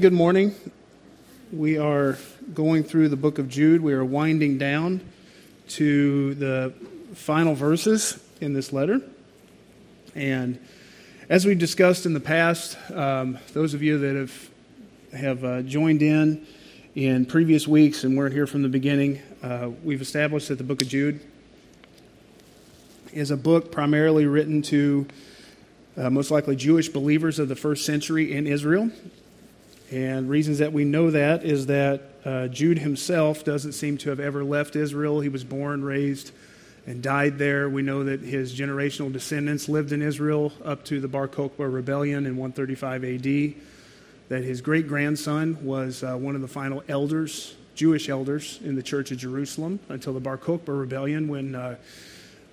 Good morning. We are going through the book of Jude. We are winding down to the final verses in this letter. And as we've discussed in the past, um, those of you that have, have uh, joined in in previous weeks and weren't here from the beginning, uh, we've established that the book of Jude is a book primarily written to uh, most likely Jewish believers of the first century in Israel. And reasons that we know that is that uh, Jude himself doesn't seem to have ever left Israel. He was born, raised, and died there. We know that his generational descendants lived in Israel up to the Bar Kokhba rebellion in 135 AD. That his great grandson was uh, one of the final elders, Jewish elders, in the Church of Jerusalem until the Bar Kokhba rebellion when uh,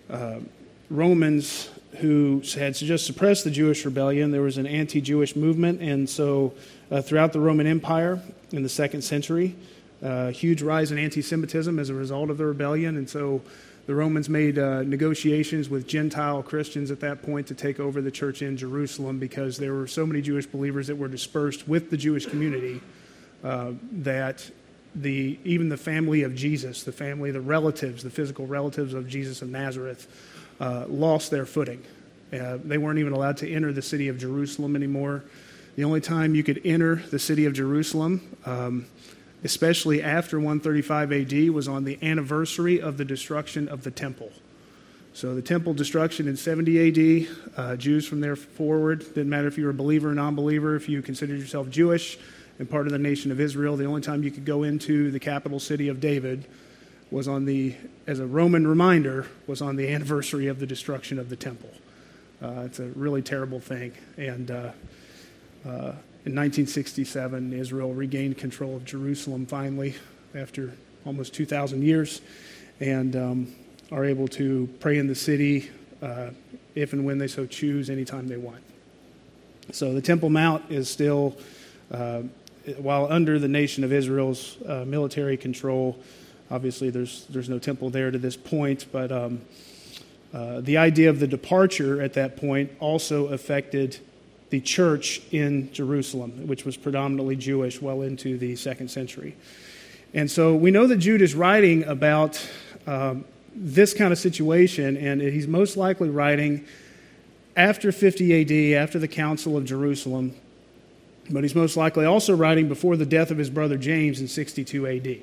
uh Romans who had just suppressed the Jewish rebellion. There was an anti Jewish movement, and so uh, throughout the Roman Empire in the second century, uh, huge rise in anti Semitism as a result of the rebellion, and so the Romans made uh, negotiations with Gentile Christians at that point to take over the church in Jerusalem because there were so many Jewish believers that were dispersed with the Jewish community uh, that the, even the family of Jesus, the family, the relatives, the physical relatives of Jesus of Nazareth, uh, lost their footing. Uh, they weren't even allowed to enter the city of Jerusalem anymore. The only time you could enter the city of Jerusalem, um, especially after 135 AD, was on the anniversary of the destruction of the temple. So the temple destruction in 70 AD, uh, Jews from there forward, didn't matter if you were a believer or non believer, if you considered yourself Jewish and part of the nation of Israel, the only time you could go into the capital city of David was on the, as a Roman reminder, was on the anniversary of the destruction of the temple. Uh, it's a really terrible thing. And uh, uh, in 1967, Israel regained control of Jerusalem finally after almost 2,000 years and um, are able to pray in the city uh, if and when they so choose, anytime they want. So the Temple Mount is still, uh, while under the nation of Israel's uh, military control, Obviously, there's, there's no temple there to this point, but um, uh, the idea of the departure at that point also affected the church in Jerusalem, which was predominantly Jewish well into the second century. And so we know that Jude is writing about um, this kind of situation, and he's most likely writing after 50 AD, after the Council of Jerusalem, but he's most likely also writing before the death of his brother James in 62 AD.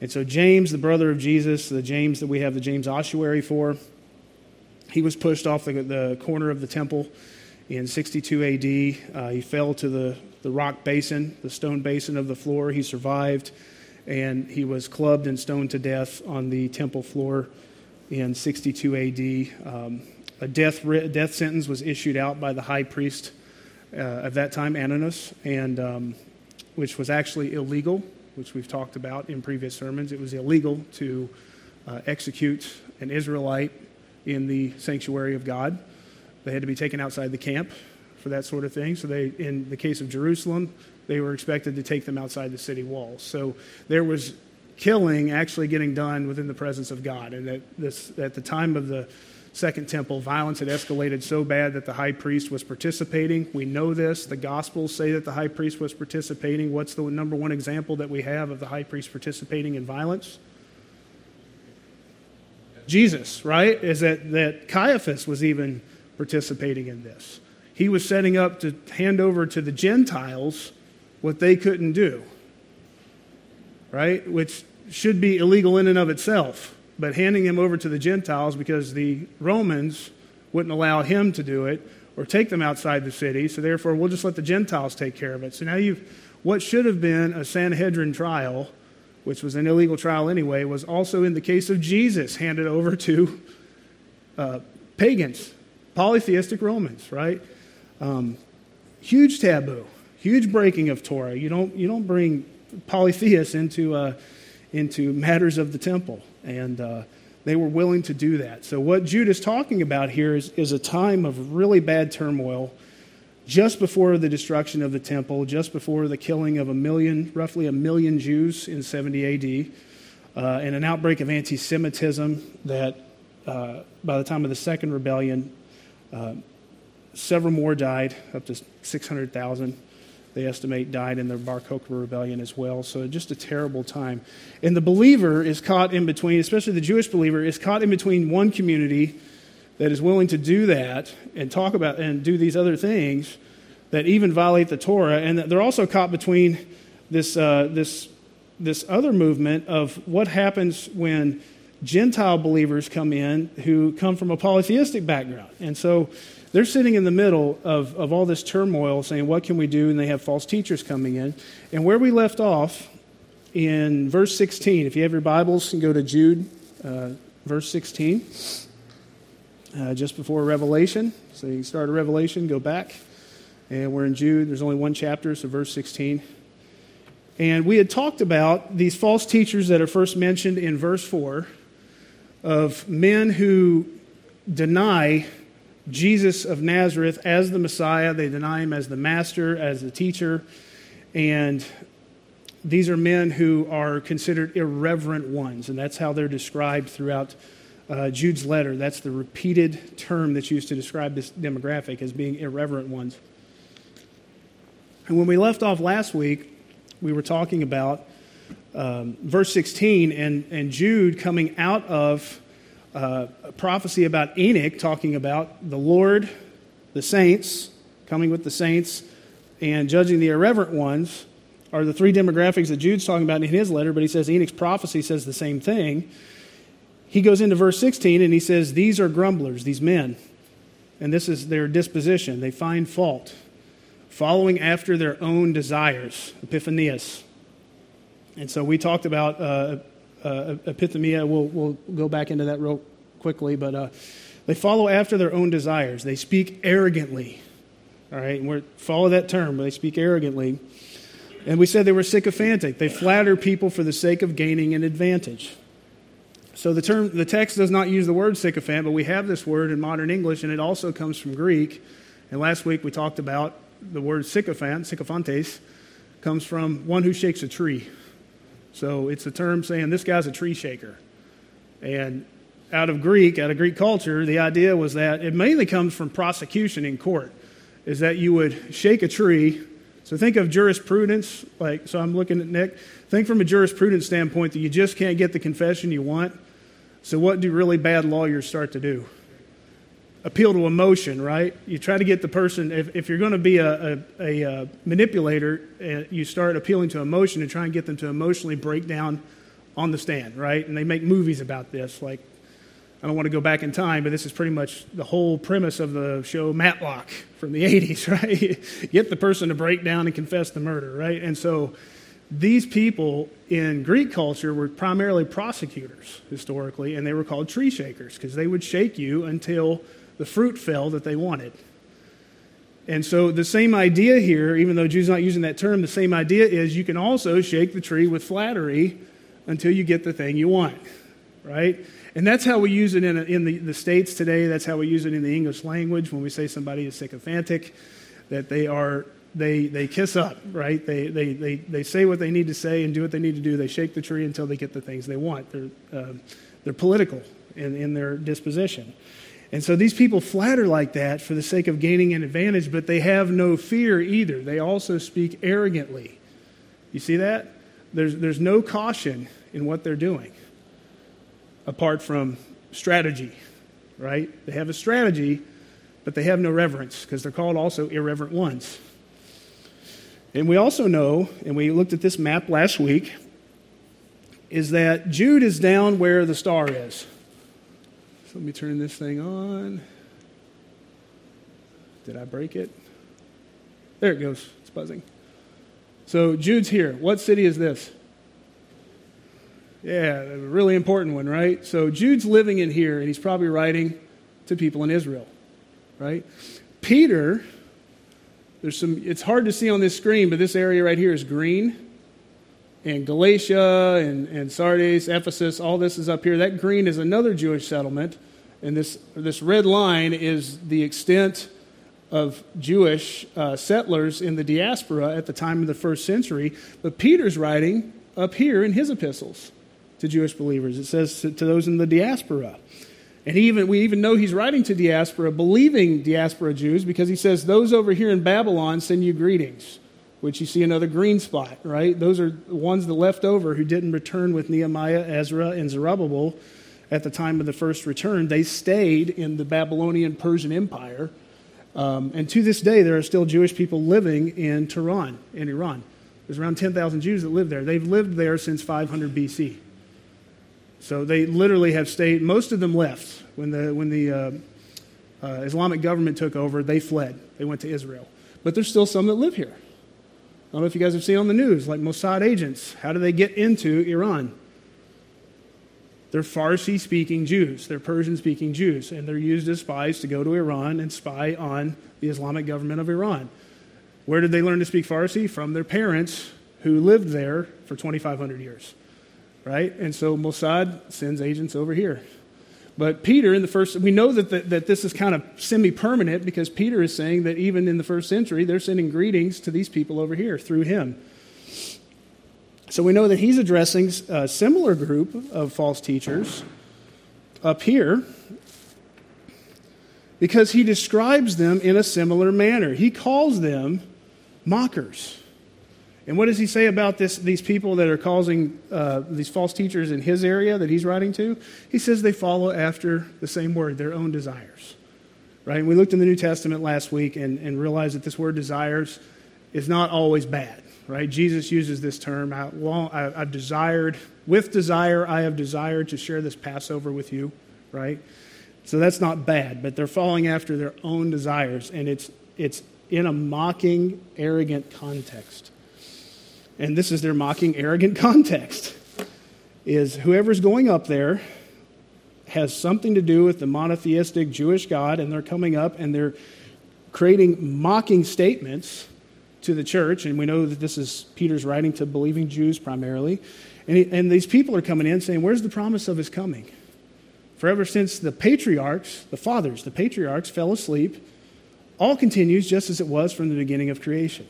And so, James, the brother of Jesus, the James that we have the James ossuary for, he was pushed off the, the corner of the temple in 62 AD. Uh, he fell to the, the rock basin, the stone basin of the floor. He survived, and he was clubbed and stoned to death on the temple floor in 62 AD. Um, a death, death sentence was issued out by the high priest uh, of that time, Ananus, and um, which was actually illegal which we've talked about in previous sermons. It was illegal to uh, execute an Israelite in the sanctuary of God. They had to be taken outside the camp for that sort of thing. So they, in the case of Jerusalem, they were expected to take them outside the city walls. So there was killing actually getting done within the presence of God. And at, this, at the time of the Second Temple, violence had escalated so bad that the high priest was participating. We know this. The Gospels say that the high priest was participating. What's the number one example that we have of the high priest participating in violence? Jesus, right? Is that, that Caiaphas was even participating in this. He was setting up to hand over to the Gentiles what they couldn't do, right? Which should be illegal in and of itself but handing him over to the Gentiles because the Romans wouldn't allow him to do it or take them outside the city. So therefore, we'll just let the Gentiles take care of it. So now you've what should have been a Sanhedrin trial, which was an illegal trial anyway, was also in the case of Jesus handed over to uh, pagans, polytheistic Romans, right? Um, huge taboo, huge breaking of Torah. You don't you don't bring polytheists into uh, into matters of the temple. And uh, they were willing to do that. So, what Jude is talking about here is, is a time of really bad turmoil just before the destruction of the temple, just before the killing of a million, roughly a million Jews in 70 AD, uh, and an outbreak of anti Semitism that uh, by the time of the second rebellion, uh, several more died, up to 600,000. They estimate, died in the Bar Kokhba rebellion as well. So just a terrible time. And the believer is caught in between, especially the Jewish believer, is caught in between one community that is willing to do that and talk about and do these other things that even violate the Torah, and they're also caught between this, uh, this, this other movement of what happens when Gentile believers come in who come from a polytheistic background. And so they're sitting in the middle of, of all this turmoil saying, What can we do? And they have false teachers coming in. And where we left off in verse 16, if you have your Bibles, you can go to Jude, uh, verse 16, uh, just before Revelation. So you start a Revelation, go back. And we're in Jude. There's only one chapter, so verse 16. And we had talked about these false teachers that are first mentioned in verse 4 of men who deny Jesus of Nazareth as the Messiah. They deny him as the master, as the teacher. And these are men who are considered irreverent ones, and that's how they're described throughout uh, Jude's letter. That's the repeated term that's used to describe this demographic as being irreverent ones. And when we left off last week, we were talking about um, verse 16 and, and Jude coming out of uh, a prophecy about Enoch, talking about the Lord, the saints, coming with the saints, and judging the irreverent ones, are the three demographics that Jude's talking about in his letter, but he says Enoch's prophecy says the same thing. He goes into verse 16 and he says, These are grumblers, these men, and this is their disposition. They find fault, following after their own desires, epiphanias. And so we talked about uh, uh, epithemia. We'll, we'll go back into that real quickly, but uh, they follow after their own desires. They speak arrogantly. All right, we follow that term. They speak arrogantly. And we said they were sycophantic. They flatter people for the sake of gaining an advantage. So the term, the text does not use the word sycophant, but we have this word in modern English, and it also comes from Greek. And last week we talked about the word sycophant, sycophantes, comes from one who shakes a tree. So it's a term saying this guy's a tree shaker. And out of Greek, out of Greek culture, the idea was that it mainly comes from prosecution in court, is that you would shake a tree. So think of jurisprudence, like, so I'm looking at Nick. Think from a jurisprudence standpoint that you just can't get the confession you want. So what do really bad lawyers start to do? Appeal to emotion, right? You try to get the person, if, if you're going to be a, a, a, a manipulator, uh, you start appealing to emotion and try and get them to emotionally break down on the stand, right? And they make movies about this. Like, I don't want to go back in time, but this is pretty much the whole premise of the show Matlock from the 80s, right? get the person to break down and confess the murder, right? And so these people in Greek culture were primarily prosecutors historically, and they were called tree shakers because they would shake you until the fruit fell that they wanted. And so the same idea here, even though Jude's not using that term, the same idea is you can also shake the tree with flattery until you get the thing you want, right? And that's how we use it in, in the, the States today. That's how we use it in the English language when we say somebody is sycophantic, that they are they, they kiss up, right? They, they, they, they say what they need to say and do what they need to do. They shake the tree until they get the things they want. They're, uh, they're political in, in their disposition. And so these people flatter like that for the sake of gaining an advantage, but they have no fear either. They also speak arrogantly. You see that? There's, there's no caution in what they're doing apart from strategy, right? They have a strategy, but they have no reverence because they're called also irreverent ones. And we also know, and we looked at this map last week, is that Jude is down where the star is. So let me turn this thing on. Did I break it? There it goes. It's buzzing. So Jude's here. What city is this? Yeah, a really important one, right? So Jude's living in here, and he's probably writing to people in Israel, right? Peter, there's some, it's hard to see on this screen, but this area right here is green and Galatia and, and Sardis, Ephesus, all this is up here. That green is another Jewish settlement, and this, this red line is the extent of Jewish uh, settlers in the diaspora at the time of the first century. But Peter's writing up here in his epistles to Jewish believers. It says to, to those in the diaspora. And even, we even know he's writing to diaspora, believing diaspora Jews, because he says, Those over here in Babylon send you greetings. Which you see another green spot, right? Those are the ones that left over who didn't return with Nehemiah, Ezra, and Zerubbabel at the time of the first return. They stayed in the Babylonian Persian Empire. Um, and to this day, there are still Jewish people living in Tehran, in Iran. There's around 10,000 Jews that live there. They've lived there since 500 BC. So they literally have stayed, most of them left. When the, when the uh, uh, Islamic government took over, they fled. They went to Israel. But there's still some that live here. I don't know if you guys have seen on the news, like Mossad agents. How do they get into Iran? They're Farsi speaking Jews, they're Persian speaking Jews, and they're used as spies to go to Iran and spy on the Islamic government of Iran. Where did they learn to speak Farsi? From their parents who lived there for 2,500 years, right? And so Mossad sends agents over here. But Peter, in the first, we know that, the, that this is kind of semi permanent because Peter is saying that even in the first century, they're sending greetings to these people over here through him. So we know that he's addressing a similar group of false teachers up here because he describes them in a similar manner. He calls them mockers. And what does he say about this, these people that are causing uh, these false teachers in his area that he's writing to? He says they follow after the same word, their own desires. Right? And we looked in the New Testament last week and, and realized that this word desires is not always bad. Right? Jesus uses this term. I, well, I, I've desired, with desire, I have desired to share this Passover with you. Right? So that's not bad, but they're following after their own desires, and it's, it's in a mocking, arrogant context and this is their mocking, arrogant context, is whoever's going up there has something to do with the monotheistic Jewish God, and they're coming up and they're creating mocking statements to the church. And we know that this is Peter's writing to believing Jews primarily. And, he, and these people are coming in saying, Where's the promise of his coming? Forever since the patriarchs, the fathers, the patriarchs fell asleep, all continues just as it was from the beginning of creation.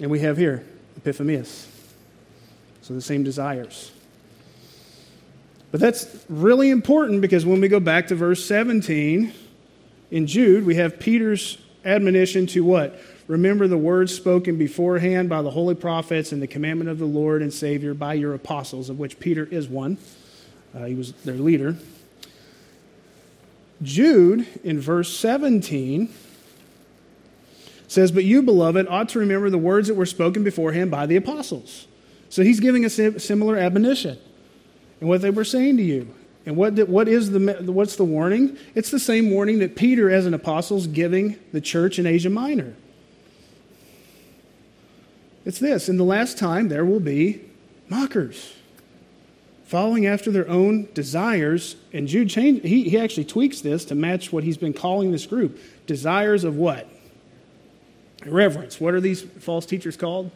And we have here Epiphanius. So the same desires. But that's really important because when we go back to verse 17 in Jude, we have Peter's admonition to what? Remember the words spoken beforehand by the holy prophets and the commandment of the Lord and Savior by your apostles, of which Peter is one. Uh, he was their leader. Jude, in verse 17, says, But you, beloved, ought to remember the words that were spoken beforehand by the apostles. So he's giving a similar admonition and what they were saying to you. And what, what is the, what's the warning? It's the same warning that Peter, as an apostle, is giving the church in Asia Minor. It's this In the last time, there will be mockers following after their own desires. And Jude changed, he, he actually tweaks this to match what he's been calling this group desires of what? Irreverence. What are these false teachers called?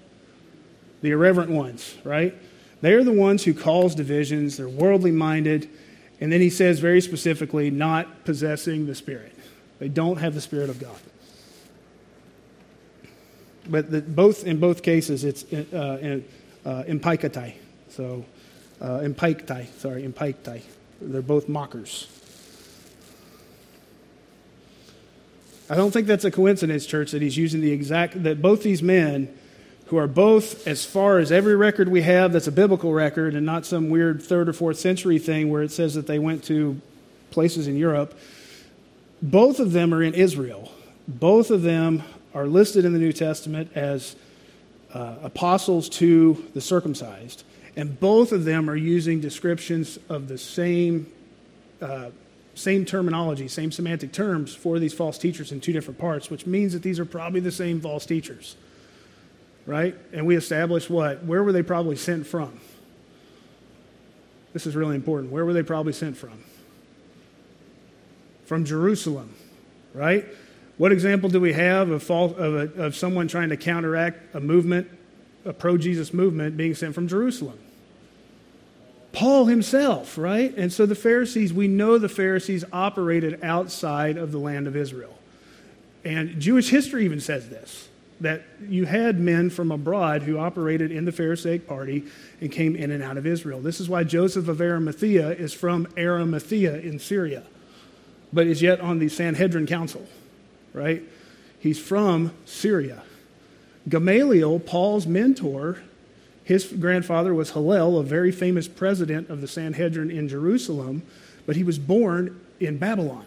The irreverent ones, right? They are the ones who cause divisions. They're worldly minded. And then he says very specifically, not possessing the Spirit. They don't have the Spirit of God. But the, both in both cases, it's uh, uh. So, uh, empaiktai, sorry, empaiktai. They're both mockers. I don't think that's a coincidence, church, that he's using the exact, that both these men, who are both, as far as every record we have that's a biblical record and not some weird third or fourth century thing where it says that they went to places in Europe, both of them are in Israel. Both of them are listed in the New Testament as uh, apostles to the circumcised. And both of them are using descriptions of the same uh, same terminology, same semantic terms for these false teachers in two different parts, which means that these are probably the same false teachers. Right? And we establish what? Where were they probably sent from? This is really important. Where were they probably sent from? From Jerusalem, right? What example do we have of, false, of, a, of someone trying to counteract a movement, a pro Jesus movement, being sent from Jerusalem? Paul himself, right? And so the Pharisees, we know the Pharisees operated outside of the land of Israel. And Jewish history even says this that you had men from abroad who operated in the Pharisaic party and came in and out of Israel. This is why Joseph of Arimathea is from Arimathea in Syria, but is yet on the Sanhedrin Council, right? He's from Syria. Gamaliel, Paul's mentor, his grandfather was Hillel, a very famous president of the Sanhedrin in Jerusalem, but he was born in Babylon.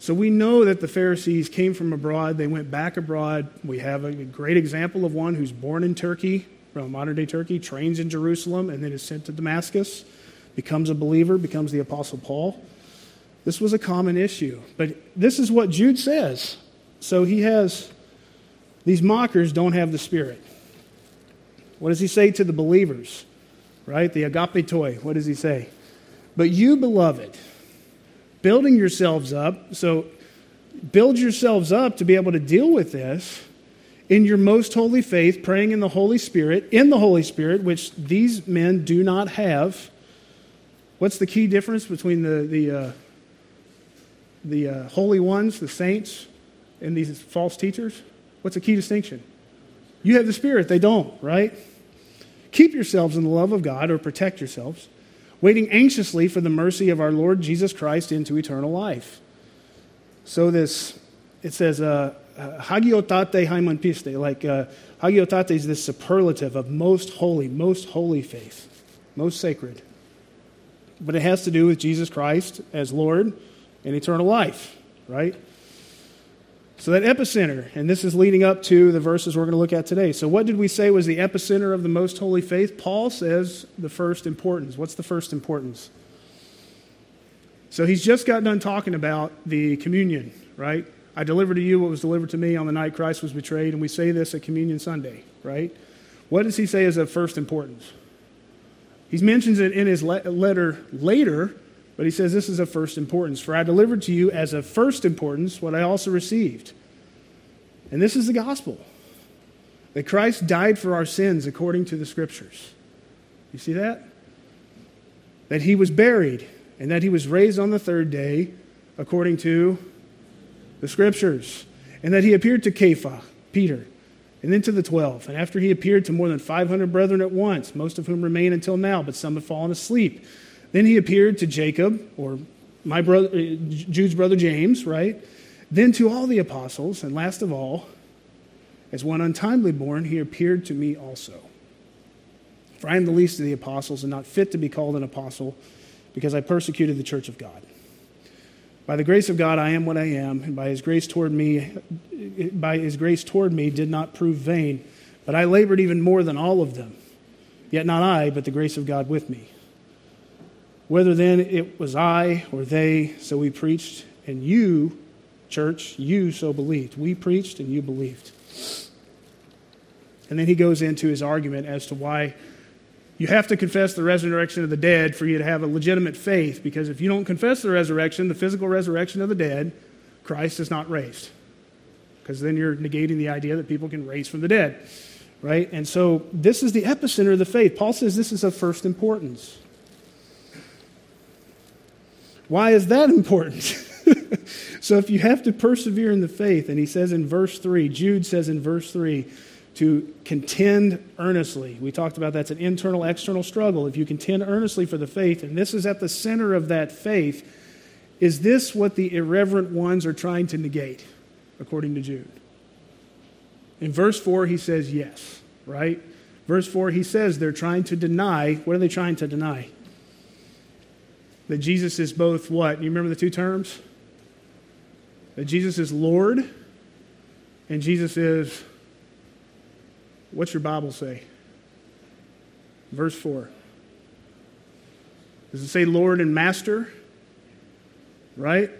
So we know that the Pharisees came from abroad. They went back abroad. We have a great example of one who's born in Turkey, from modern day Turkey, trains in Jerusalem, and then is sent to Damascus, becomes a believer, becomes the Apostle Paul. This was a common issue. But this is what Jude says. So he has, these mockers don't have the Spirit. What does he say to the believers? Right? The agapetoi. What does he say? But you, beloved, building yourselves up, so build yourselves up to be able to deal with this in your most holy faith, praying in the Holy Spirit, in the Holy Spirit, which these men do not have. What's the key difference between the, the, uh, the uh, holy ones, the saints, and these false teachers? What's the key distinction? You have the Spirit, they don't, right? Keep yourselves in the love of God or protect yourselves, waiting anxiously for the mercy of our Lord Jesus Christ into eternal life. So, this, it says, uh, uh hagiotate haimanpiste, like uh, hagiotate is this superlative of most holy, most holy faith, most sacred. But it has to do with Jesus Christ as Lord and eternal life, right? So, that epicenter, and this is leading up to the verses we're going to look at today. So, what did we say was the epicenter of the most holy faith? Paul says the first importance. What's the first importance? So, he's just got done talking about the communion, right? I delivered to you what was delivered to me on the night Christ was betrayed, and we say this at Communion Sunday, right? What does he say is of first importance? He mentions it in his letter later, but he says this is of first importance. For I delivered to you as of first importance what I also received. And this is the gospel that Christ died for our sins according to the scriptures. You see that? That he was buried and that he was raised on the third day according to the scriptures. And that he appeared to Kepha, Peter, and then to the twelve. And after he appeared to more than 500 brethren at once, most of whom remain until now, but some have fallen asleep. Then he appeared to Jacob, or my brother, uh, Jude's brother James, right? Then to all the apostles, and last of all, as one untimely born, he appeared to me also. For I am the least of the apostles, and not fit to be called an apostle, because I persecuted the church of God. By the grace of God, I am what I am, and by his grace toward me, by his grace toward me, did not prove vain. But I labored even more than all of them. Yet not I, but the grace of God with me. Whether then it was I or they, so we preached, and you, church, you so believed. We preached and you believed. And then he goes into his argument as to why you have to confess the resurrection of the dead for you to have a legitimate faith, because if you don't confess the resurrection, the physical resurrection of the dead, Christ is not raised. Because then you're negating the idea that people can raise from the dead, right? And so this is the epicenter of the faith. Paul says this is of first importance. Why is that important? so if you have to persevere in the faith, and he says in verse 3, Jude says in verse 3, to contend earnestly. We talked about that's an internal external struggle. If you contend earnestly for the faith, and this is at the center of that faith, is this what the irreverent ones are trying to negate, according to Jude? In verse 4, he says yes, right? Verse 4, he says they're trying to deny. What are they trying to deny? That Jesus is both what? You remember the two terms? That Jesus is Lord and Jesus is, what's your Bible say? Verse 4. Does it say Lord and Master? Right?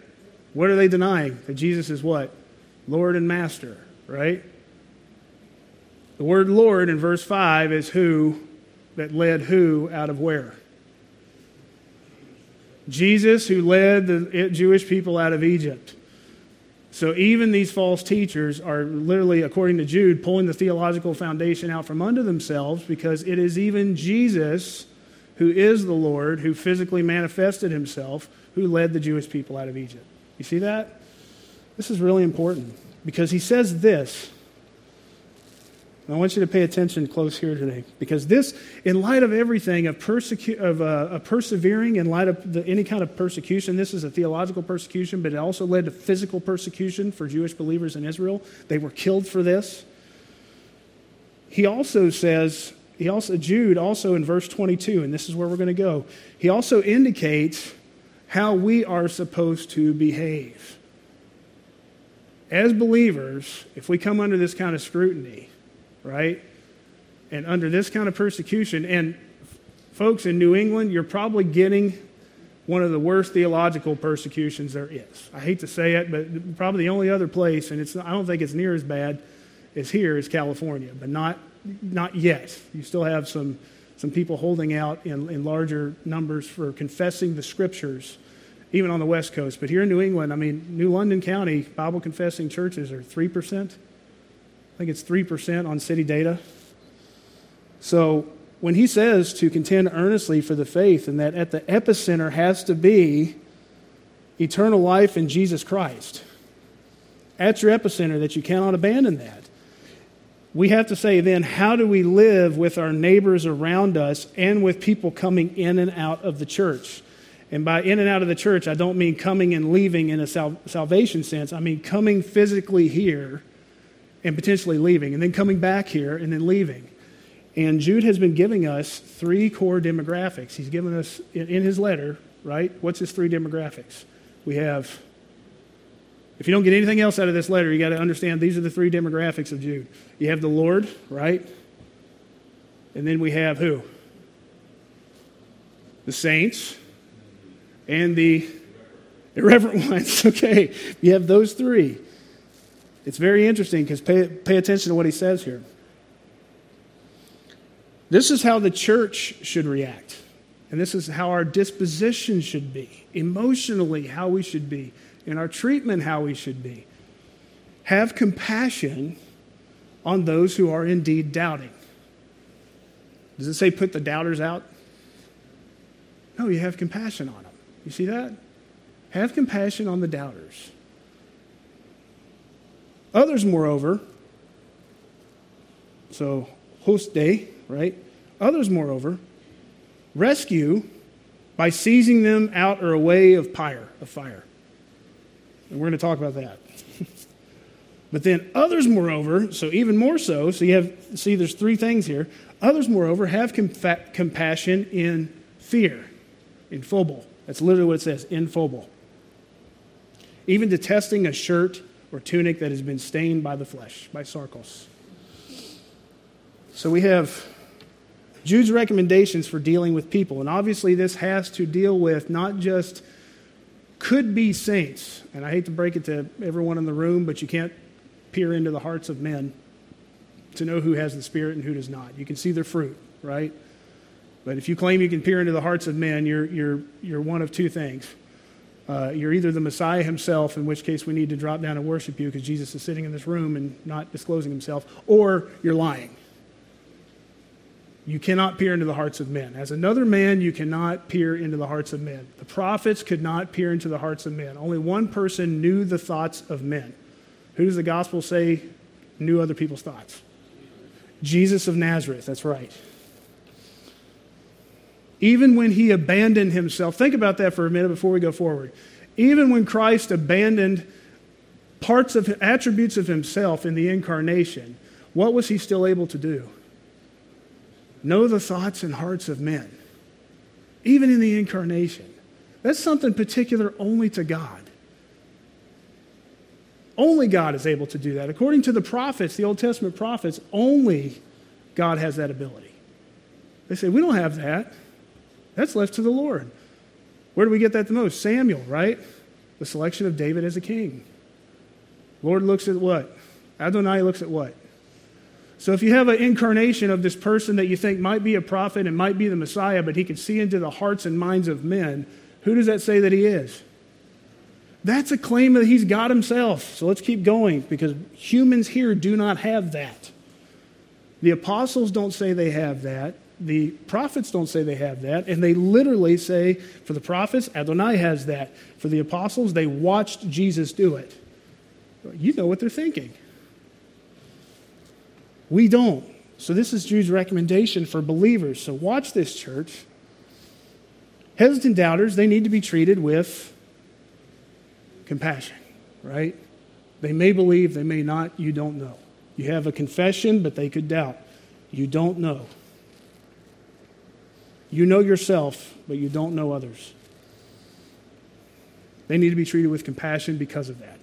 What are they denying? That Jesus is what? Lord and Master, right? The word Lord in verse 5 is who that led who out of where? Jesus, who led the Jewish people out of Egypt. So even these false teachers are literally, according to Jude, pulling the theological foundation out from under themselves because it is even Jesus, who is the Lord, who physically manifested himself, who led the Jewish people out of Egypt. You see that? This is really important because he says this And I want you to pay attention close here today because this, in light of everything, of, persecu- of, uh, persevering, in light of the, any kind of persecution, this is a theological persecution, but it also led to physical persecution for Jewish believers in Israel. They were killed for this. He also says, he also, Jude also in verse 22, and this is where we're going to go, he also indicates how we are supposed to behave. As believers, if we come under this kind of scrutiny, right? And under this kind of persecution, and folks in New England, you're probably getting one of the worst theological persecutions there is. I hate to say it, but probably the only other place, and it's, I don't think it's near as bad as here, is California, but not, not yet. You still have some, some people holding out in, in larger numbers for confessing the scriptures, even on the West Coast. But here in New England, I mean, New London County Bible confessing churches are 3%. I think it's 3% on city data. So when he says to contend earnestly for the faith and that at the epicenter has to be eternal life in Jesus Christ, at your epicenter, that you cannot abandon that. We have to say then, how do we live with our neighbors around us and with people coming in and out of the church? And by in and out of the church, I don't mean coming and leaving in a sal- salvation sense. I mean coming physically here and potentially leaving, and then coming back here and then leaving. And Jude has been giving us three core demographics. He's given us in, his letter, right? What's his three demographics? We have, if you don't get anything else out of this letter, you got to understand these are the three demographics of Jude. You have the Lord, right? And then we have who? The saints and the irreverent ones. Okay, you have those three. It's very interesting because pay, pay attention to what he says here. This is how the church should react. And this is how our disposition should be, emotionally, how we should be, in our treatment, how we should be. Have compassion on those who are indeed doubting. Does it say put the doubters out? No, you have compassion on them. You see that? Have compassion on the doubters. Others, moreover, so host day, right? Others, moreover, rescue by seizing them out or away of pyre, of fire. And we're going to talk about that. but then others, moreover, so even more so, so you have, see, there's three things here. Others, moreover, have compa- compassion in fear, in phobal. That's literally what it says, in phobal. Even detesting a shirt or tunic that has been stained by the flesh, by sarkos. So we have Jude's recommendations for dealing with people. And obviously, this has to deal with not just could be saints. And I hate to break it to everyone in the room, but you can't peer into the hearts of men to know who has the Spirit and who does not. You can see their fruit, right? But if you claim you can peer into the hearts of men, you're, you're, you're one of two things. Uh, you're either the Messiah himself, in which case we need to drop down and worship you because Jesus is sitting in this room and not disclosing himself, or you're lying. You cannot peer into the hearts of men. As another man, you cannot peer into the hearts of men. The prophets could not peer into the hearts of men. Only one person knew the thoughts of men. Who does the gospel say knew other people's thoughts? Jesus of Nazareth, that's right. Even when he abandoned himself, think about that for a minute before we go forward. Even when Christ abandoned parts of attributes of himself in the incarnation, what was he still able to do? Know the thoughts and hearts of men, even in the incarnation. That's something particular only to God. Only God is able to do that. According to the prophets, the Old Testament prophets, only God has that ability. They say, We don't have that. That's left to the Lord. Where do we get that the most? Samuel, right? The selection of David as a king. Lord looks at what? Adonai looks at what? So if you have an incarnation of this person that you think might be a prophet and might be the Messiah, but he can see into the hearts and minds of men, who does that say that he is? That's a claim that he's God himself. So let's keep going because humans here do not have that. The apostles don't say they have that the prophets don't say they have that, and they literally say, for the prophets, Adonai has that. For the apostles, they watched Jesus do it. You know what they're thinking. We don't. So, this is Jude's recommendation for believers. So, watch this, church. Hesitant doubters, they need to be treated with compassion, right? They may believe, they may not, you don't know. You have a confession, but they could doubt. You don't know. You know yourself, but you don't know others. They need to be treated with compassion because of that.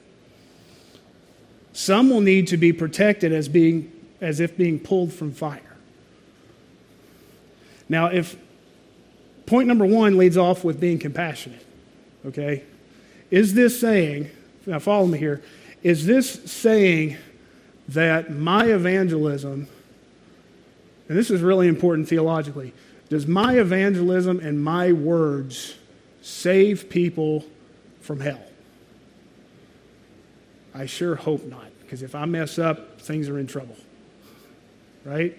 Some will need to be protected as being as if being pulled from fire. Now, if point number one leads off with being compassionate, okay? Is this saying, now follow me here, is this saying that my evangelism, and this is really important theologically, does my evangelism and my words save people from hell? I sure hope not, because if I mess up, things are in trouble. Right?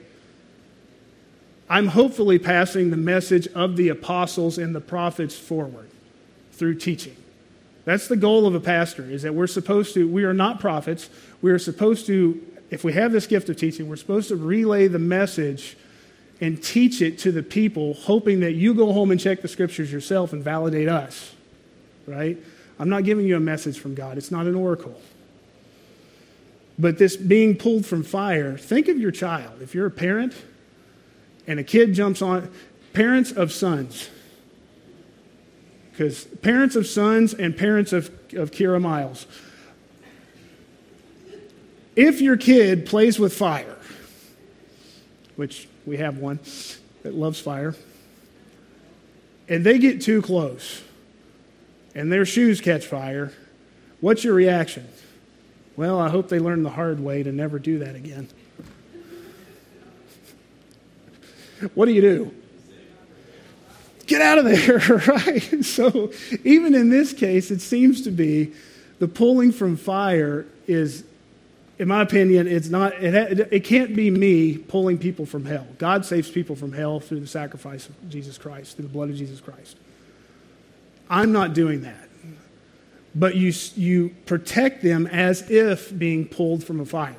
I'm hopefully passing the message of the apostles and the prophets forward through teaching. That's the goal of a pastor, is that we're supposed to, we are not prophets. We are supposed to, if we have this gift of teaching, we're supposed to relay the message and teach it to the people, hoping that you go home and check the scriptures yourself and validate us. Right? I'm not giving you a message from God, it's not an oracle. But this being pulled from fire, think of your child. If you're a parent and a kid jumps on, parents of sons, because parents of sons and parents of, of Kira Miles, if your kid plays with fire, which we have one that loves fire, and they get too close and their shoes catch fire, what's your reaction? Well, I hope they learn the hard way to never do that again. What do you do? Get out of there, right? So, even in this case, it seems to be the pulling from fire is, in my opinion, it's not, it, it can't be me pulling people from hell. God saves people from hell through the sacrifice of Jesus Christ, through the blood of Jesus Christ. I'm not doing that but you, you protect them as if being pulled from a fire.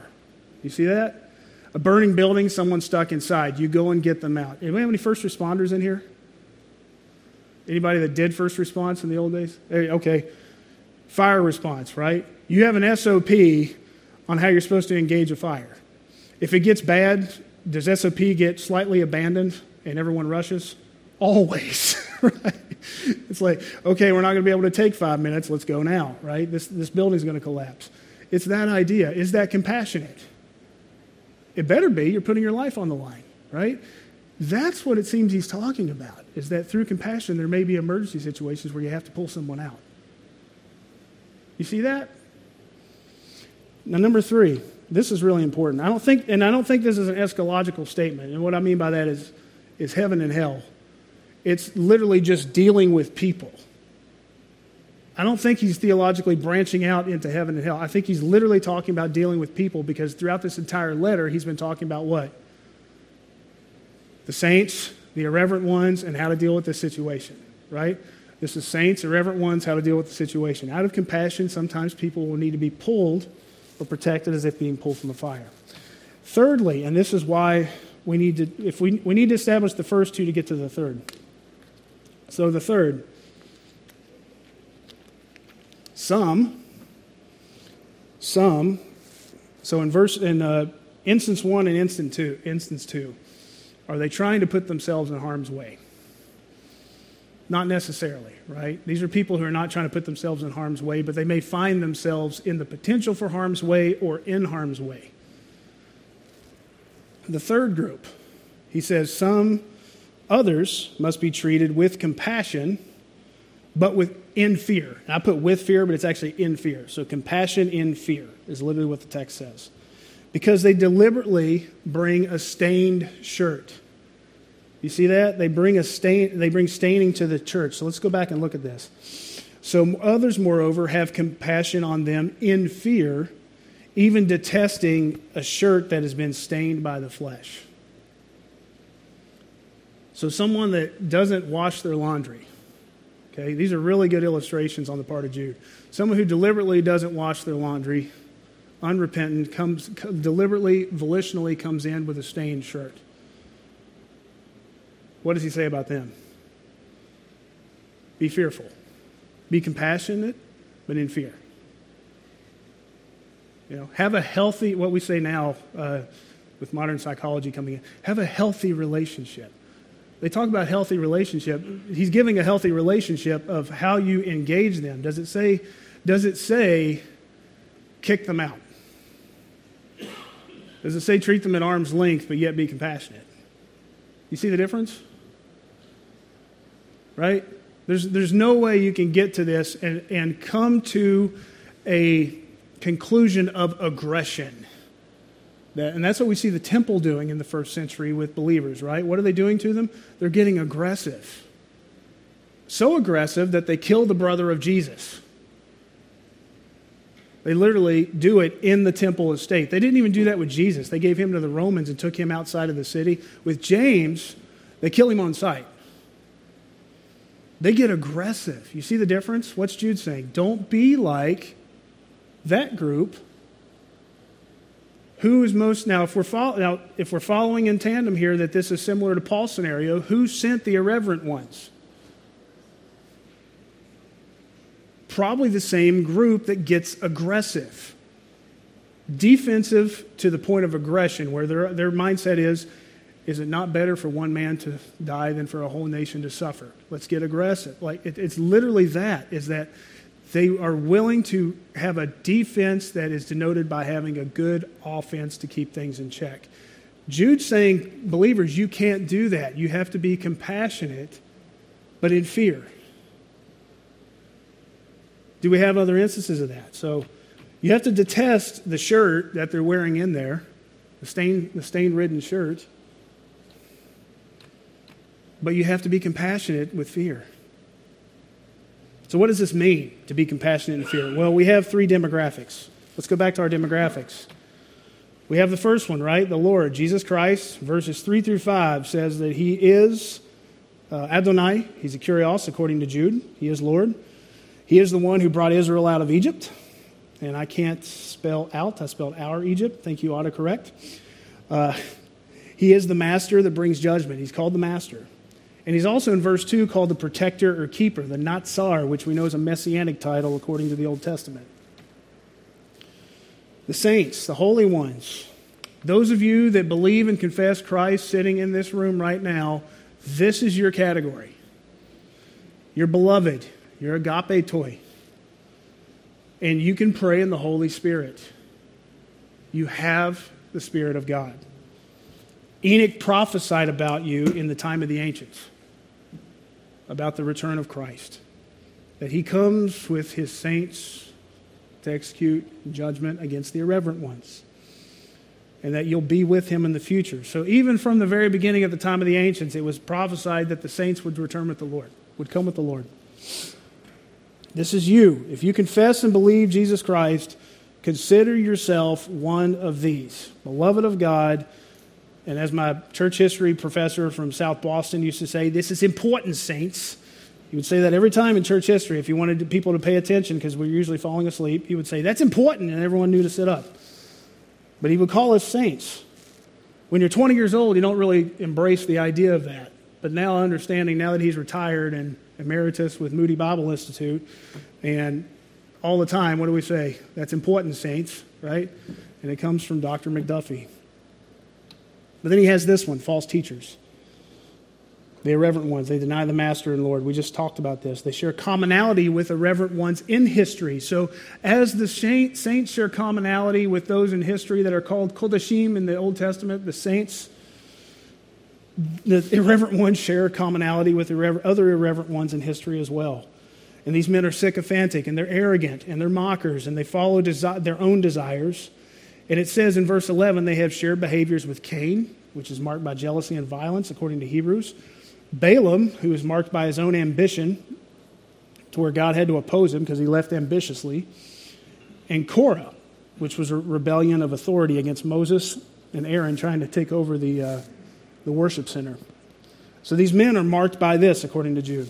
You see that? A burning building, someone stuck inside. You go and get them out. Anybody have any first responders in here? Anybody that did first response in the old days? Okay. Fire response, right? You have an SOP on how you're supposed to engage a fire. If it gets bad, does SOP get slightly abandoned and everyone rushes? Always, right? It's like, okay, we're not going to be able to take five minutes. Let's go now, right? This, this building's going to collapse. It's that idea. Is that compassionate? It better be. You're putting your life on the line, right? That's what it seems he's talking about, is that through compassion, there may be emergency situations where you have to pull someone out. You see that? Now, number three, this is really important. I don't think, and I don't think this is an eschatological statement. And what I mean by that is, is heaven and hell. It's literally just dealing with people. I don't think he's theologically branching out into heaven and hell. I think he's literally talking about dealing with people because throughout this entire letter, he's been talking about what? The saints, the irreverent ones, and how to deal with this situation, right? This is saints, irreverent ones, how to deal with the situation. Out of compassion, sometimes people will need to be pulled or protected as if being pulled from a fire. Thirdly, and this is why we need to, if we, we need to establish the first two to get to the third. So the third, some, some. So in verse in uh, instance one and instance two, instance two, are they trying to put themselves in harm's way? Not necessarily, right? These are people who are not trying to put themselves in harm's way, but they may find themselves in the potential for harm's way or in harm's way. The third group, he says, some Others must be treated with compassion, but with in fear. And I put with fear, but it's actually in fear. So compassion in fear is literally what the text says. Because they deliberately bring a stained shirt. You see that? They bring a stain, they bring staining to the church. So let's go back and look at this. So others, moreover, have compassion on them in fear, even detesting a shirt that has been stained by the flesh. So, someone that doesn't wash their laundry. Okay, these are really good illustrations on the part of Jude. Someone who deliberately doesn't wash their laundry unrepentant, comes deliberately, volitionally comes in with a stained shirt. What does he say about them? Be fearful. Be compassionate, but in fear. You know, have a healthy, what we say now uh, with modern psychology coming in, have a healthy relationship. They talk about healthy relationship. He's giving a healthy relationship of how you engage them. Does it say, does it say kick them out? Does it say treat them at arm's length but yet be compassionate? You see the difference? Right? There's, there's no way you can get to this and, and come to a conclusion of aggression. That, and that's what we see the temple doing in the first century with believers, right? What are they doing to them? They're getting aggressive. So aggressive that they kill the brother of Jesus. They literally do it in the temple estate. They didn't even do that with Jesus. They gave him to the Romans and took him outside of the city. With James, they kill him on sight. They get aggressive. You see the difference? What's Jude saying? Don't be like that group who is most now if we're now if we're following in tandem here that this is similar to paul's scenario who sent the irreverent ones probably the same group that gets aggressive defensive to the point of aggression where their, their mindset is is it not better for one man to die than for a whole nation to suffer let's get aggressive like it, it's literally that is that they are willing to have a defense that is denoted by having a good offense to keep things in check. Jude's saying, believers, you can't do that. You have to be compassionate, but in fear. Do we have other instances of that? So you have to detest the shirt that they're wearing in there, the stain, the stain ridden shirt, but you have to be compassionate with fear. So, what does this mean to be compassionate and fear? Well, we have three demographics. Let's go back to our demographics. We have the first one, right? The Lord, Jesus Christ, verses 3 through 5 says that he is uh, Adonai. He's a kurios, according to Jude. He is Lord. He is the one who brought Israel out of Egypt. And I can't spell out, I spelled our Egypt. Thank you, autocorrect. Uh, he is the master that brings judgment. He's called the master. And he's also in verse 2 called the protector or keeper, the Natsar, which we know is a messianic title according to the Old Testament. The saints, the holy ones, those of you that believe and confess Christ sitting in this room right now, this is your category. You're beloved, you're agapetoi. And you can pray in the Holy Spirit. You have the Spirit of God. Enoch prophesied about you in the time of the ancients about the return of Christ. That he comes with his saints to execute judgment against the irreverent ones. And that you'll be with him in the future. So, even from the very beginning at the time of the ancients, it was prophesied that the saints would return with the Lord, would come with the Lord. This is you. If you confess and believe Jesus Christ, consider yourself one of these, beloved of God and as my church history professor from South Boston used to say, this is important, saints. He would say that every time in church history. If he wanted people to pay attention, because we're usually falling asleep, he would say, That's important, and everyone knew to sit up. But he would call us saints. When you're 20 years old, you don't really embrace the idea of that. But now, understanding, now that he's retired and emeritus with Moody Bible Institute, and all the time, what do we say? That's important, saints, right? And it comes from Dr. McDuffie. But then he has this one false teachers. The irreverent ones, they deny the master and Lord. We just talked about this. They share commonality with irreverent ones in history. So, as the saints share commonality with those in history that are called Kodashim in the Old Testament, the saints, the irreverent ones share commonality with other irreverent ones in history as well. And these men are sycophantic and they're arrogant and they're mockers and they follow desi- their own desires. And it says in verse 11, they have shared behaviors with Cain, which is marked by jealousy and violence, according to Hebrews. Balaam, who is marked by his own ambition, to where God had to oppose him because he left ambitiously. And Korah, which was a rebellion of authority against Moses and Aaron trying to take over the, uh, the worship center. So these men are marked by this, according to Jude.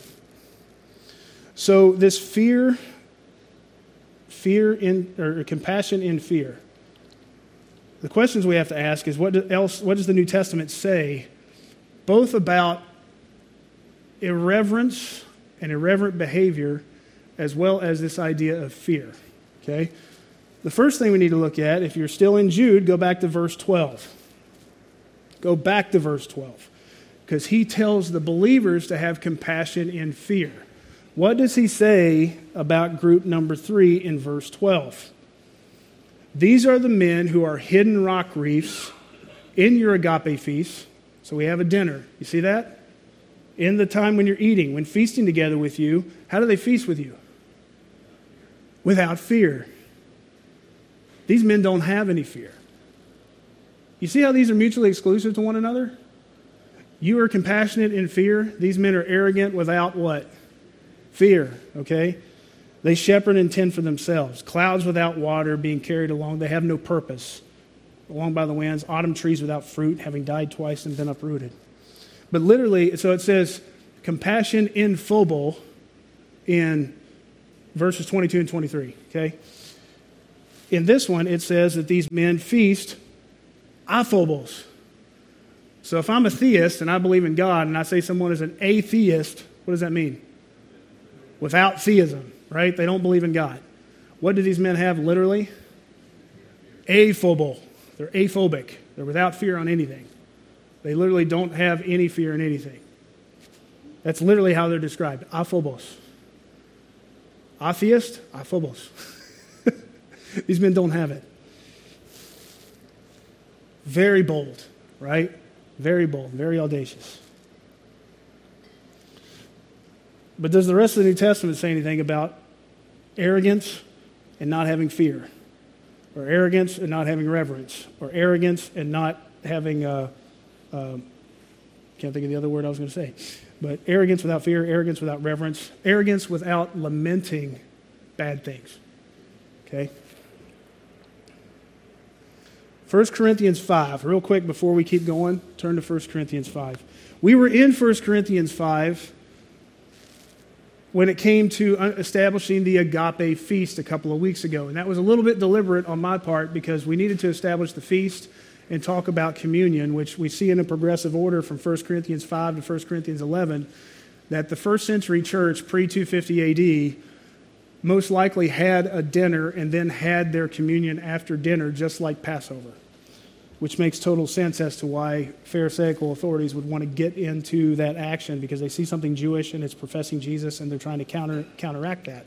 So this fear fear in, or compassion in fear. The questions we have to ask is what else what does the New Testament say both about irreverence and irreverent behavior as well as this idea of fear. Okay? The first thing we need to look at, if you're still in Jude, go back to verse 12. Go back to verse 12. Because he tells the believers to have compassion in fear. What does he say about group number three in verse 12? These are the men who are hidden rock reefs in your agape feast. So we have a dinner. You see that? In the time when you're eating, when feasting together with you, how do they feast with you? Without fear. These men don't have any fear. You see how these are mutually exclusive to one another? You are compassionate in fear. These men are arrogant without what? Fear, okay? They shepherd and tend for themselves. Clouds without water being carried along. They have no purpose. Along by the winds, autumn trees without fruit, having died twice and been uprooted. But literally, so it says compassion in phobal in verses 22 and 23, okay? In this one, it says that these men feast aphobos. So if I'm a theist and I believe in God and I say someone is an atheist, what does that mean? Without theism right? They don't believe in God. What do these men have literally? Aphobal. They're aphobic. They're without fear on anything. They literally don't have any fear in anything. That's literally how they're described. Aphobos. Atheist, aphobos. These men don't have it. Very bold, right? Very bold, very audacious. But does the rest of the New Testament say anything about arrogance and not having fear, or arrogance and not having reverence, or arrogance and not having, uh, uh, can't think of the other word I was going to say, but arrogance without fear, arrogance without reverence, arrogance without lamenting bad things. Okay? 1 Corinthians 5, real quick before we keep going, turn to 1 Corinthians 5. We were in 1 Corinthians 5 when it came to uh, establishing the agape feast a couple of weeks ago. And that was a little bit deliberate on my part because we needed to establish the feast and talk about communion, which we see in a progressive order from 1 Corinthians 5 to 1 Corinthians 11, that the first century church, pre 250 AD, most likely had a dinner and then had their communion after dinner, just like Passover which makes total sense as to why Pharisaical authorities would want to get into that action because they see something Jewish and it's professing Jesus and they're trying to counter, counteract that.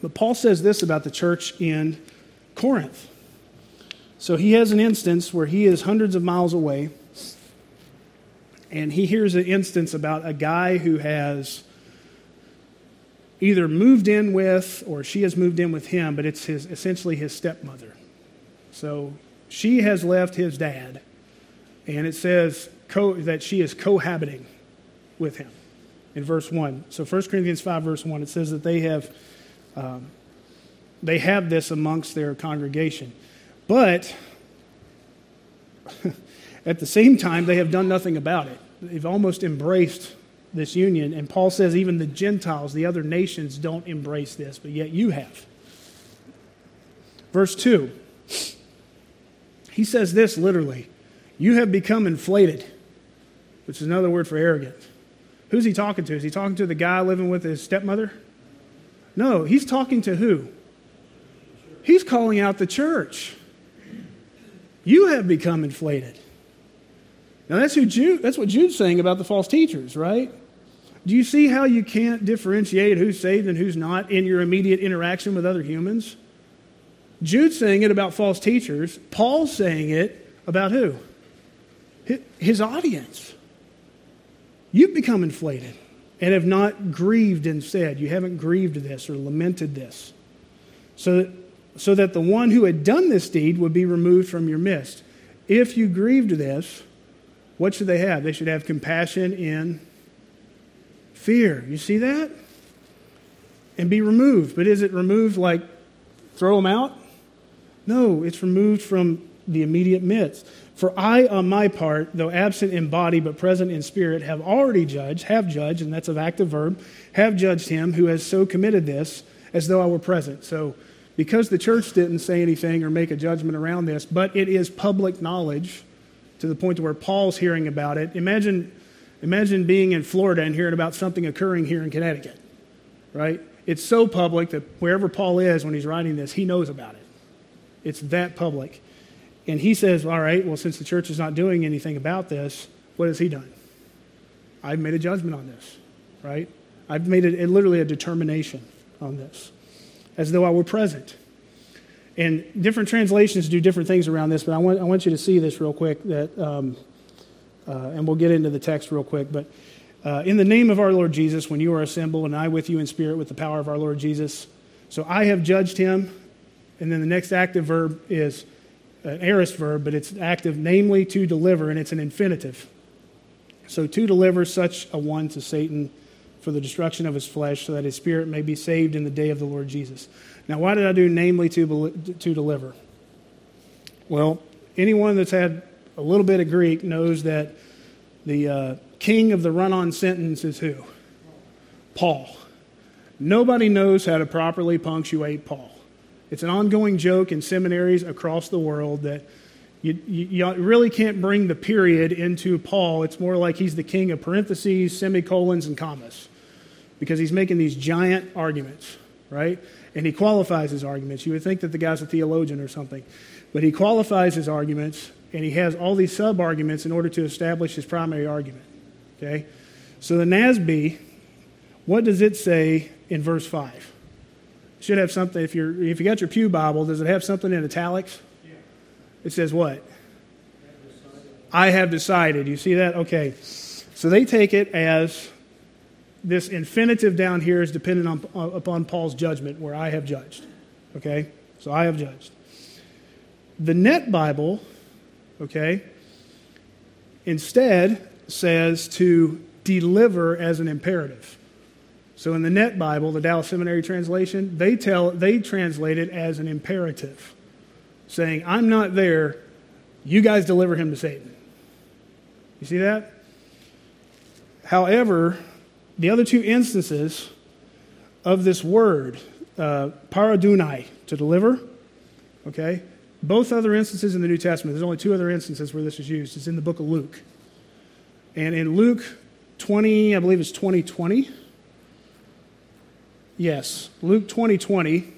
But Paul says this about the church in Corinth. So he has an instance where he is hundreds of miles away and he hears an instance about a guy who has either moved in with or she has moved in with him, but it's his, essentially his stepmother. So she has left his dad, and it says co- that she is cohabiting with him in verse 1. So 1 Corinthians 5, verse 1, it says that they have, um, they have this amongst their congregation. But at the same time, they have done nothing about it. They've almost embraced this union. And Paul says even the Gentiles, the other nations, don't embrace this, but yet you have. Verse 2 he says this literally You have become inflated, which is another word for arrogant. Who's he talking to? Is he talking to the guy living with his stepmother? No, he's talking to who? He's calling out the church. You have become inflated. Now that's who Jude, that's what Jude's saying about the false teachers, right? Do you see how you can't differentiate who's saved and who's not in your immediate interaction with other humans? Jude's saying it about false teachers. Paul's saying it about who? His audience. You've become inflated and have not grieved instead. You haven't grieved this or lamented this. So that, so that the one who had done this deed would be removed from your midst. If you grieved this, what should they have? They should have compassion in fear. You see that? And be removed. But is it removed like throw them out? No, it's removed from the immediate midst. For I, on my part, though absent in body but present in spirit, have already judged, have judged, and that's an active verb, have judged him who has so committed this as though I were present. So because the church didn't say anything or make a judgment around this, but it is public knowledge to the point to where Paul's hearing about it. Imagine, imagine being in Florida and hearing about something occurring here in Connecticut, right? It's so public that wherever Paul is when he's writing this, he knows about it. It's that public. And he says, All right, well, since the church is not doing anything about this, what has he done? I've made a judgment on this, right? I've made it literally a determination on this, as though I were present. And different translations do different things around this, but I want, I want you to see this real quick, that, um, uh, and we'll get into the text real quick. But uh, in the name of our Lord Jesus, when you are assembled, and I with you in spirit with the power of our Lord Jesus. So I have judged him. And then the next active verb is an aorist verb, but it's active, namely to deliver, and it's an infinitive. So to deliver such a one to Satan for the destruction of his flesh, so that his spirit may be saved in the day of the Lord Jesus. Now, why did I do namely to, to deliver? Well, anyone that's had a little bit of Greek knows that the uh, king of the run on sentence is who? Paul. Nobody knows how to properly punctuate Paul. It's an ongoing joke in seminaries across the world that you, you, you, really can't bring the period into Paul. It's more like he's the king of parentheses, semicolons, and commas because he's making these giant arguments, right? And he qualifies his arguments. You would think that the guy's a theologian or something, but he qualifies his arguments and he has all these sub arguments in order to establish his primary argument. Okay? So the NASB, what does it say in verse 5? Should have something, if, you're, if you got your Pew Bible, does it have something in italics? Yeah. It says what? I have decided. You see that? Okay. So they take it as this infinitive down here is dependent on, uh, upon Paul's judgment, where I have judged. Okay? So I have judged. The Net Bible, okay, instead says to deliver as an imperative. So in the Net Bible, the Dallas Seminary translation, they tell they translate it as an imperative, saying, "I'm not there. You guys deliver him to Satan." You see that? However, the other two instances of this word, uh, paradounai, to deliver, okay, both other instances in the New Testament, there's only two other instances where this is used. It's in the book of Luke. And in Luke 20, I believe it's 2020. Yes, Luke 2020. 20,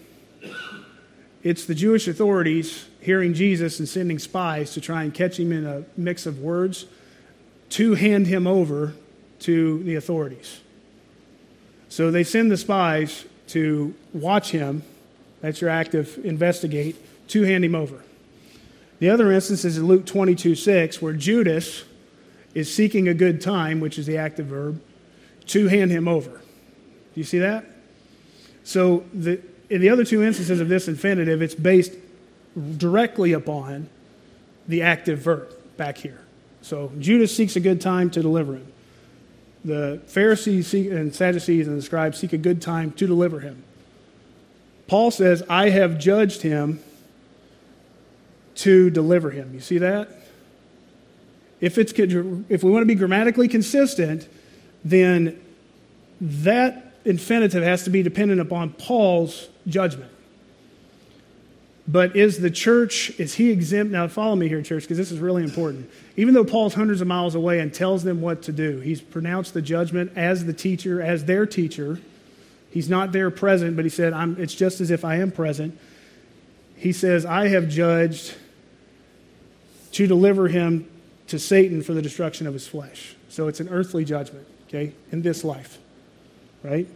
it's the Jewish authorities hearing Jesus and sending spies to try and catch him in a mix of words to hand him over to the authorities. So they send the spies to watch him. That's your active investigate to hand him over. The other instance is in Luke 22 6, where Judas is seeking a good time, which is the active verb, to hand him over. Do you see that? So the, in the other two instances of this infinitive, it's based directly upon the active verb back here. So Judas seeks a good time to deliver him. The Pharisees and Sadducees and the scribes seek a good time to deliver him. Paul says, I have judged him to deliver him. You see that? If, it's, if we want to be grammatically consistent, then that infinitive has to be dependent upon Paul's judgment. But is the church, is he exempt? Now, follow me here, church, because this is really important. Even though Paul's hundreds of miles away and tells them what to do, he's pronounced the judgment as the teacher, as their teacher. He's not there present, but he said, It's just as if I am present. He says, I have judged to deliver him to Satan for the destruction of his flesh. So it's an earthly judgment, okay, in this life, right?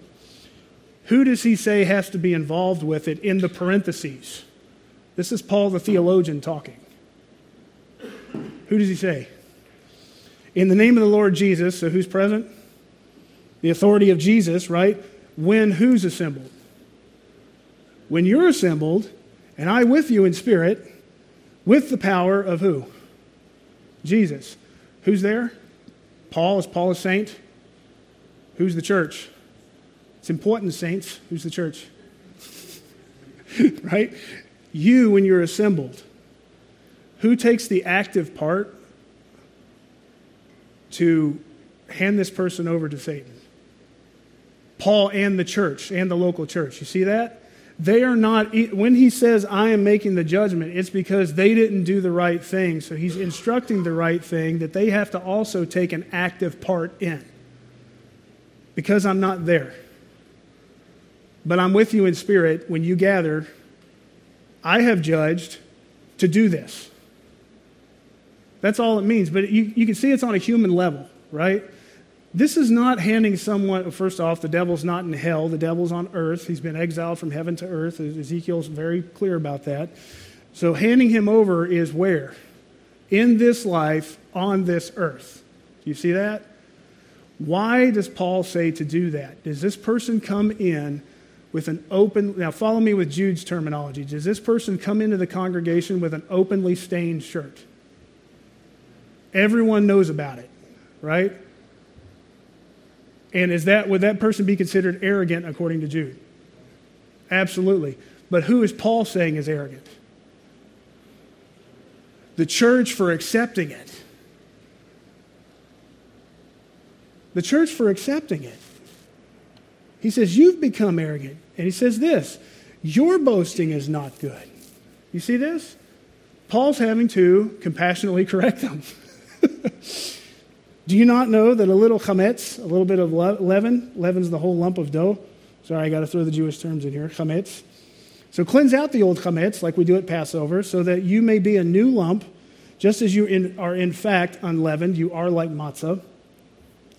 Who does he say has to be involved with it in the parentheses? This is Paul the theologian talking. Who does he say? In the name of the Lord Jesus, so who's present? The authority of Jesus, right? When who's assembled? When you're assembled, and I with you in spirit, with the power of who? Jesus. Who's there? Paul. Is Paul a saint? Who's the church? It's important, saints. Who's the church? right? You, when you're assembled. Who takes the active part to hand this person over to Satan? Paul and the church and the local church. You see that? They are not, when he says, I am making the judgment, it's because they didn't do the right thing. So he's instructing the right thing that they have to also take an active part in. Because I'm not there. But I'm with you in spirit when you gather. I have judged to do this. That's all it means. But you, you can see it's on a human level, right? This is not handing someone, first off, the devil's not in hell, the devil's on earth. He's been exiled from heaven to earth. Ezekiel's very clear about that. So handing him over is where? In this life, on this earth. Do you see that? Why does Paul say to do that? Does this person come in with an open, now follow me with Jude's terminology. Does this person come into the congregation with an openly stained shirt? Everyone knows about it, right? And is that would that person be considered arrogant according to Jude? Absolutely. But who is Paul saying is arrogant? The church for accepting it. The church for accepting it. He says, You've become arrogant. And he says this Your boasting is not good. You see this? Paul's having to compassionately correct them. Do you not know that a little chametz, a little bit of leaven, leaven's the whole lump of dough? Sorry, I got to throw the Jewish terms in here. Chametz. So cleanse out the old chametz like we do at Passover, so that you may be a new lump, just as you in, are in fact unleavened. You are like matzah.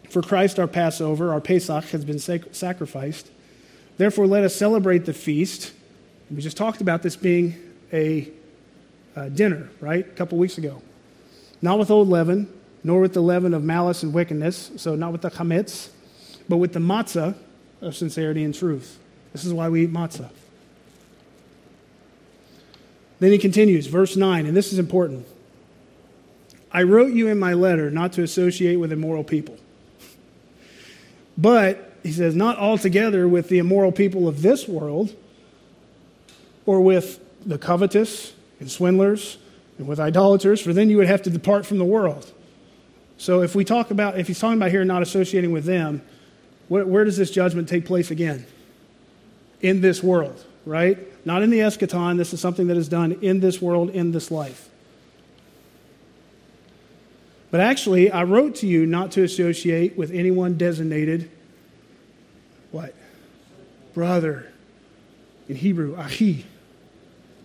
For Christ, our Passover, our Pesach, has been sac- sacrificed. Therefore, let us celebrate the feast. We just talked about this being a, a dinner, right? A couple weeks ago. Not with old leaven, nor with the leaven of malice and wickedness, so not with the chametz, but with the matzah of sincerity and truth. This is why we eat matzah. Then he continues, verse 9, and this is important. I wrote you in my letter not to associate with immoral people. But, he says, not altogether with the immoral people of this world, or with the covetous and swindlers, and with idolaters, for then you would have to depart from the world. So if we talk about, if he's talking about here not associating with them, where, where does this judgment take place again? In this world, right? Not in the eschaton. This is something that is done in this world, in this life. But actually, I wrote to you not to associate with anyone designated what? Brother. In Hebrew, achi.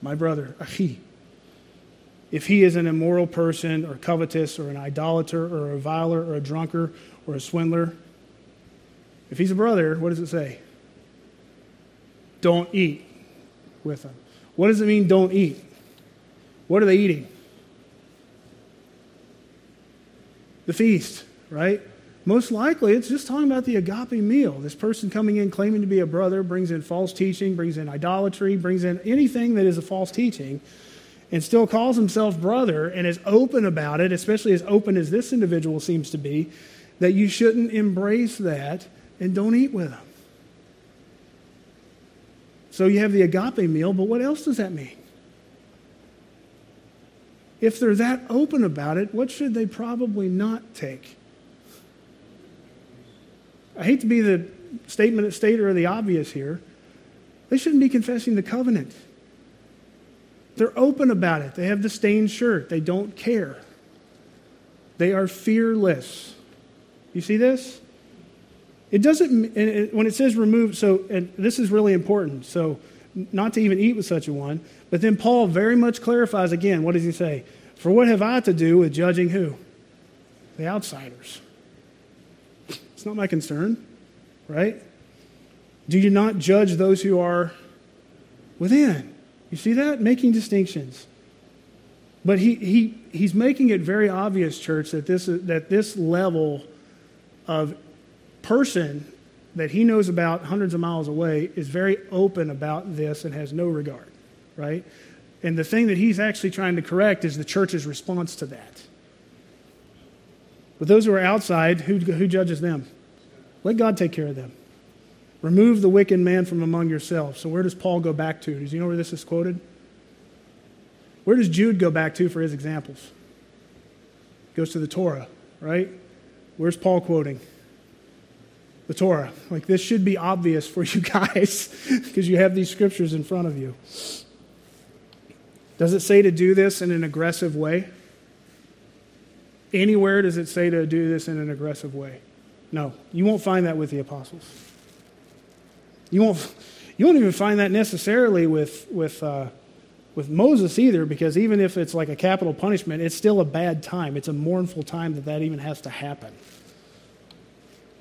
My brother, achi if he is an immoral person or covetous or an idolater or a reviler or a drunkard or a swindler, if he's a brother, what does it say? Don't eat with him. What does it mean, don't eat? What are they eating? The feast, right? Most likely, it's just talking about the agape meal. This person coming in claiming to be a brother brings in false teaching, brings in idolatry, brings in anything that is a false teaching and still calls himself brother and is open about it, especially as open as this individual seems to be, that you shouldn't embrace that and don't eat with them. So you have the agape meal, but what else does that mean? If they're that open about it, what should they probably not take? I hate to be the statement stater of the obvious here. They shouldn't be confessing the covenant. They're open about it. They have the stained shirt. They don't care. They are fearless. You see this? It doesn't, when it says remove, so, this is really important. So, not to even eat with such a one. But then Paul very much clarifies again. What does he say? For what have I to do with judging who? The outsiders. It's not my concern, right? Do you not judge those who are within? You see that? Making distinctions. But he, he, he's making it very obvious, church, that this, that this level of person that he knows about hundreds of miles away is very open about this and has no regard, right? And the thing that he's actually trying to correct is the church's response to that. But those who are outside, who, who judges them? Let God take care of them. Remove the wicked man from among yourselves. So, where does Paul go back to? Does you know where this is quoted? Where does Jude go back to for his examples? Goes to the Torah, right? Where's Paul quoting? the Torah. Like, this should be obvious for you guys because you have these scriptures in front of you. Does it say to do this in an aggressive way? Anywhere does it say to do this in an aggressive way? No. You won't find that with the apostles. You won't, you won't even find that necessarily with, with, uh, with Moses either, because even if it's like a capital punishment, it's still a bad time. It's a mournful time that that even has to happen.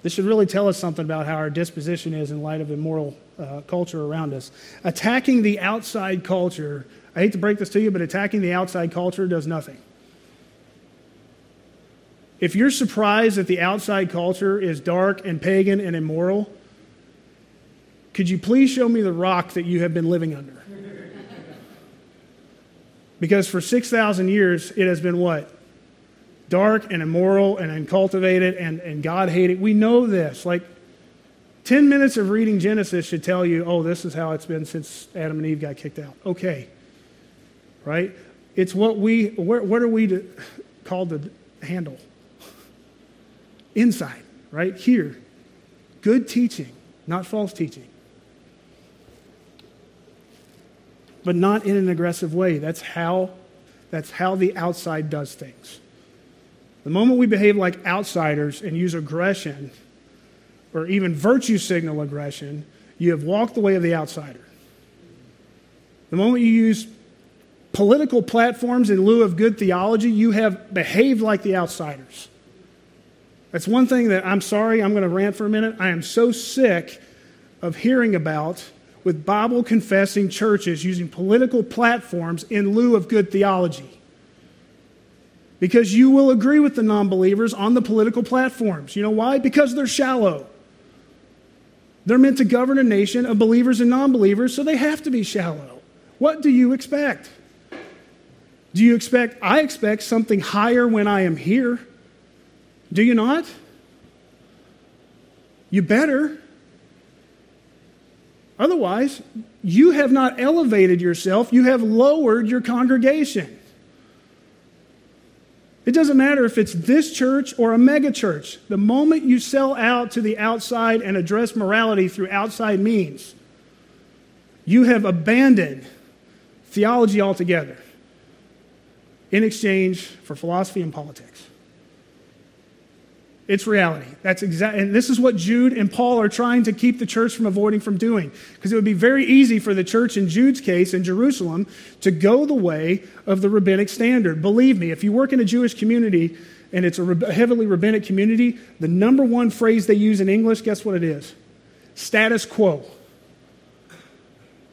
This should really tell us something about how our disposition is in light of immoral uh, culture around us. Attacking the outside culture, I hate to break this to you, but attacking the outside culture does nothing. If you're surprised that the outside culture is dark and pagan and immoral, could you please show me the rock that you have been living under? Because for 6,000 years, it has been what? Dark and immoral and uncultivated and, and God hated. We know this. Like 10 minutes of reading Genesis should tell you, oh, this is how it's been since Adam and Eve got kicked out. Okay. Right? It's what we, what are we to, called to handle? Inside, right? Here. Good teaching, not false teaching. But not in an aggressive way. That's how, that's how the outside does things. The moment we behave like outsiders and use aggression, or even virtue signal aggression, you have walked the way of the outsider. The moment you use political platforms in lieu of good theology, you have behaved like the outsiders. That's one thing that I'm sorry, I'm going to rant for a minute. I am so sick of hearing about with Bible confessing churches using political platforms in lieu of good theology. Because you will agree with the non believers on the political platforms. You know why? Because they're shallow. They're meant to govern a nation of believers and non believers, so they have to be shallow. What do you expect? Do you expect, I expect something higher when I am here. Do you not? You better. Otherwise, you have not elevated yourself, you have lowered your congregation. It doesn't matter if it's this church or a megachurch. The moment you sell out to the outside and address morality through outside means, you have abandoned theology altogether in exchange for philosophy and politics. It's reality. That's exact, and this is what Jude and Paul are trying to keep the church from avoiding from doing. Because it would be very easy for the church in Jude's case in Jerusalem to go the way of the rabbinic standard. Believe me, if you work in a Jewish community and it's a heavily rabbinic community, the number one phrase they use in English, guess what it is? Status quo.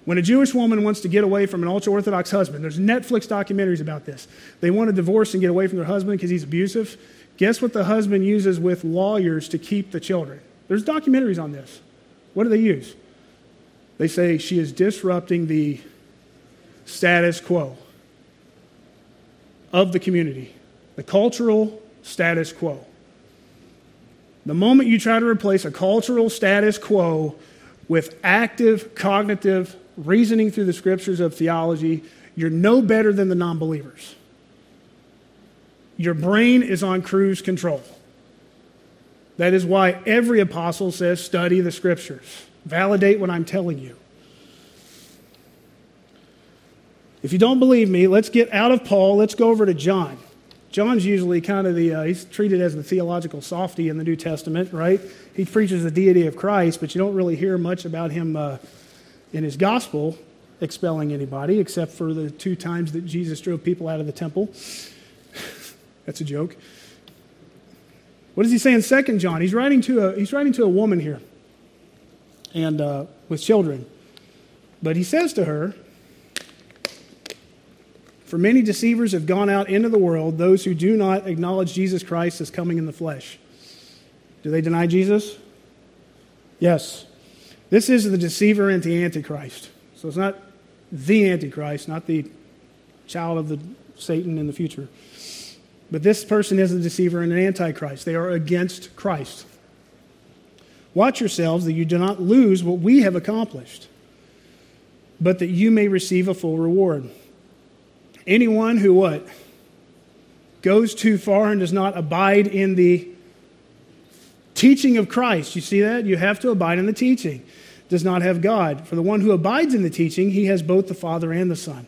When a Jewish woman wants to get away from an ultra Orthodox husband, there's Netflix documentaries about this. They want to divorce and get away from their husband because he's abusive. Guess what the husband uses with lawyers to keep the children? There's documentaries on this. What do they use? They say she is disrupting the status quo of the community, the cultural status quo. The moment you try to replace a cultural status quo with active cognitive reasoning through the scriptures of theology, you're no better than the non believers. Your brain is on cruise control. That is why every apostle says, study the scriptures, validate what I'm telling you. If you don't believe me, let's get out of Paul, let's go over to John. John's usually kind of the, uh, he's treated as the theological softy in the New Testament, right? He preaches the deity of Christ, but you don't really hear much about him uh, in his gospel expelling anybody, except for the two times that Jesus drove people out of the temple. That's a joke. What does he say in Second John? He's writing to a, he's writing to a woman here and uh, with children. But he says to her, For many deceivers have gone out into the world, those who do not acknowledge Jesus Christ as coming in the flesh. Do they deny Jesus? Yes. This is the deceiver and the antichrist. So it's not the antichrist, not the child of the Satan in the future. But this person is a deceiver and an antichrist. They are against Christ. Watch yourselves that you do not lose what we have accomplished, but that you may receive a full reward. Anyone who what? Goes too far and does not abide in the Teaching of Christ, you see that? You have to abide in the teaching. Does not have God. For the one who abides in the teaching, he has both the Father and the Son.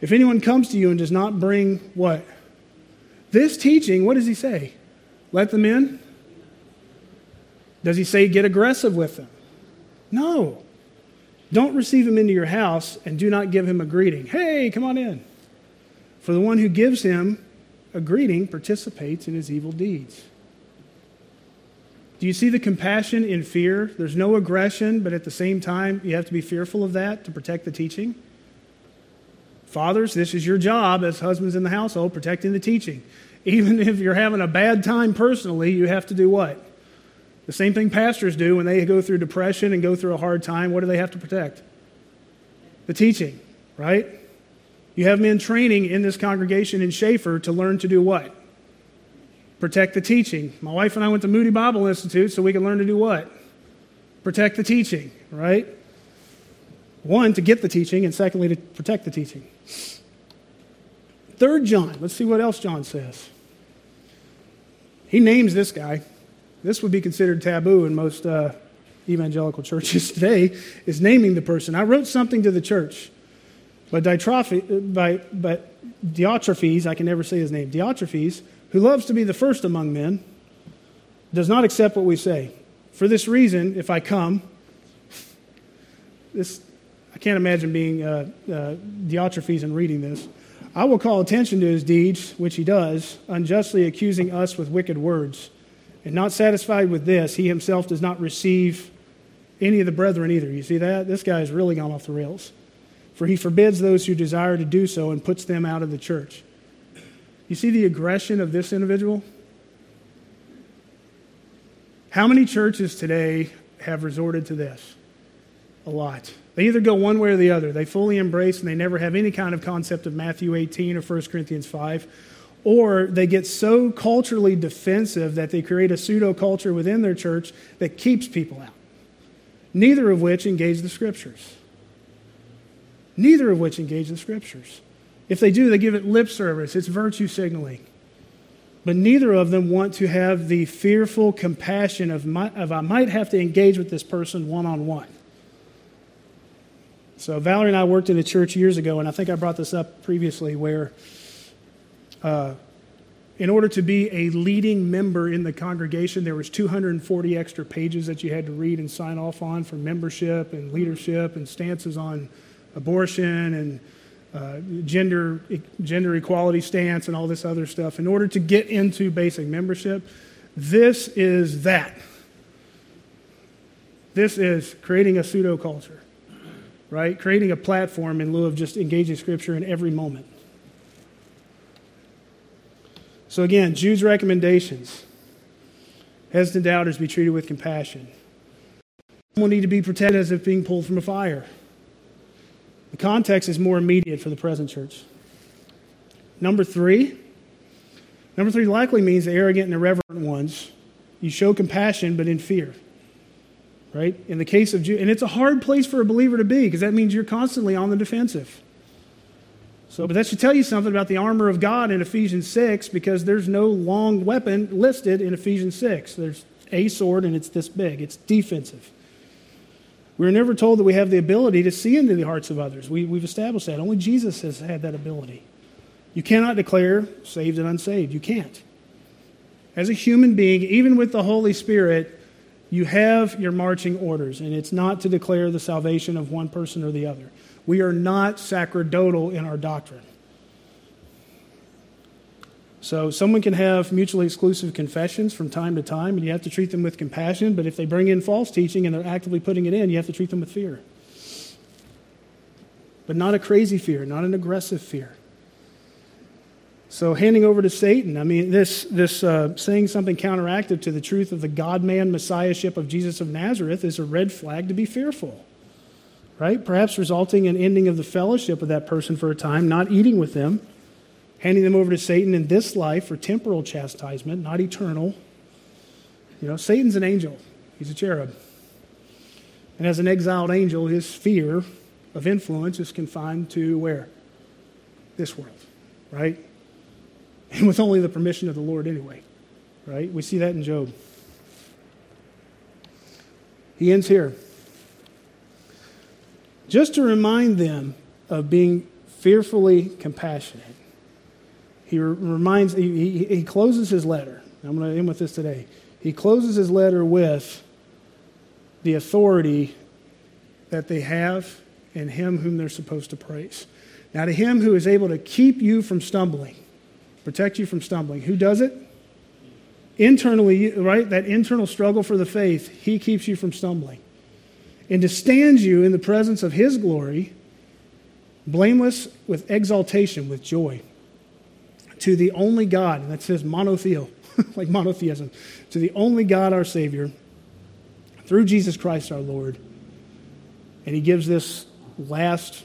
If anyone comes to you and does not bring what? This teaching, what does he say? Let them in? Does he say get aggressive with them? No. Don't receive him into your house and do not give him a greeting. Hey, come on in. For the one who gives him a greeting participates in his evil deeds. Do you see the compassion in fear? There's no aggression, but at the same time, you have to be fearful of that to protect the teaching. Fathers, this is your job as husbands in the household, protecting the teaching. Even if you're having a bad time personally, you have to do what? The same thing pastors do when they go through depression and go through a hard time. What do they have to protect? The teaching, right? You have men training in this congregation in Schaefer to learn to do what? Protect the teaching. My wife and I went to Moody Bible Institute so we could learn to do what? Protect the teaching, right? One, to get the teaching, and secondly, to protect the teaching. Third John, let's see what else John says. He names this guy. This would be considered taboo in most uh, evangelical churches today, is naming the person. I wrote something to the church, but, Ditrophy, by, Diotrephes, I can never say his name, Diotrephes, who loves to be the first among men, does not accept what we say. For this reason, if I come, this, I can't imagine being uh, uh, Diotrephes and reading this. I will call attention to his deeds, which he does, unjustly accusing us with wicked words. And not satisfied with this, he himself does not receive any of the brethren either. You see that? This guy has really gone off the rails. For he forbids those who desire to do so and puts them out of the church. You see the aggression of this individual? How many churches today have resorted to this? A lot. They either go one way or the other. They fully embrace and they never have any kind of concept of Matthew 18 or 1 Corinthians 5 or they get so culturally defensive that they create a pseudo culture within their church that keeps people out. Neither of which engage the scriptures. Neither of which engage the scriptures. If they do, they give it lip service, it's virtue signaling. But neither of them want to have the fearful compassion of, my, of I might have to engage with this person one on one. So, Valerie and I worked in a church years ago, and I think I brought this up previously, where uh, in order to be a leading member in the congregation, there was 240 extra pages that you had to read and sign off on for membership and leadership and stances on abortion and uh, gender gender equality stance and all this other stuff. In order to get into basic membership, this is that. This is creating a pseudo culture, right? Creating a platform in lieu of just engaging Scripture in every moment. So, again, Jude's recommendations hesitant doubters be treated with compassion. Will need to be protected as if being pulled from a fire. The context is more immediate for the present church. Number three, number three likely means the arrogant and irreverent ones. You show compassion, but in fear. Right? In the case of Jude, and it's a hard place for a believer to be because that means you're constantly on the defensive. So, but that should tell you something about the armor of God in Ephesians 6 because there's no long weapon listed in Ephesians 6. There's a sword and it's this big, it's defensive. We are never told that we have the ability to see into the hearts of others. We, we've established that. Only Jesus has had that ability. You cannot declare saved and unsaved. You can't. As a human being, even with the Holy Spirit, you have your marching orders, and it's not to declare the salvation of one person or the other. We are not sacerdotal in our doctrine. So, someone can have mutually exclusive confessions from time to time, and you have to treat them with compassion. But if they bring in false teaching and they're actively putting it in, you have to treat them with fear. But not a crazy fear, not an aggressive fear. So, handing over to Satan, I mean, this, this uh, saying something counteractive to the truth of the God man messiahship of Jesus of Nazareth is a red flag to be fearful right? Perhaps resulting in ending of the fellowship of that person for a time, not eating with them, handing them over to Satan in this life for temporal chastisement, not eternal. You know, Satan's an angel, he's a cherub. And as an exiled angel, his fear of influence is confined to where? This world, right? And with only the permission of the Lord anyway, right? We see that in Job. He ends here. Just to remind them of being fearfully compassionate. He reminds, he, he, closes his letter. I'm going to end with this today. He closes his letter with the authority that they have in him whom they're supposed to praise. Now, to him who is able to keep you from stumbling, protect you from stumbling, who does it? Internally, right? That internal struggle for the faith, he keeps you from stumbling. And to stand you in the presence of his glory, blameless with exaltation, with joy. To the only God, and that says monotheo, like monotheism, to the only God our Savior, through Jesus Christ our Lord. And he gives this last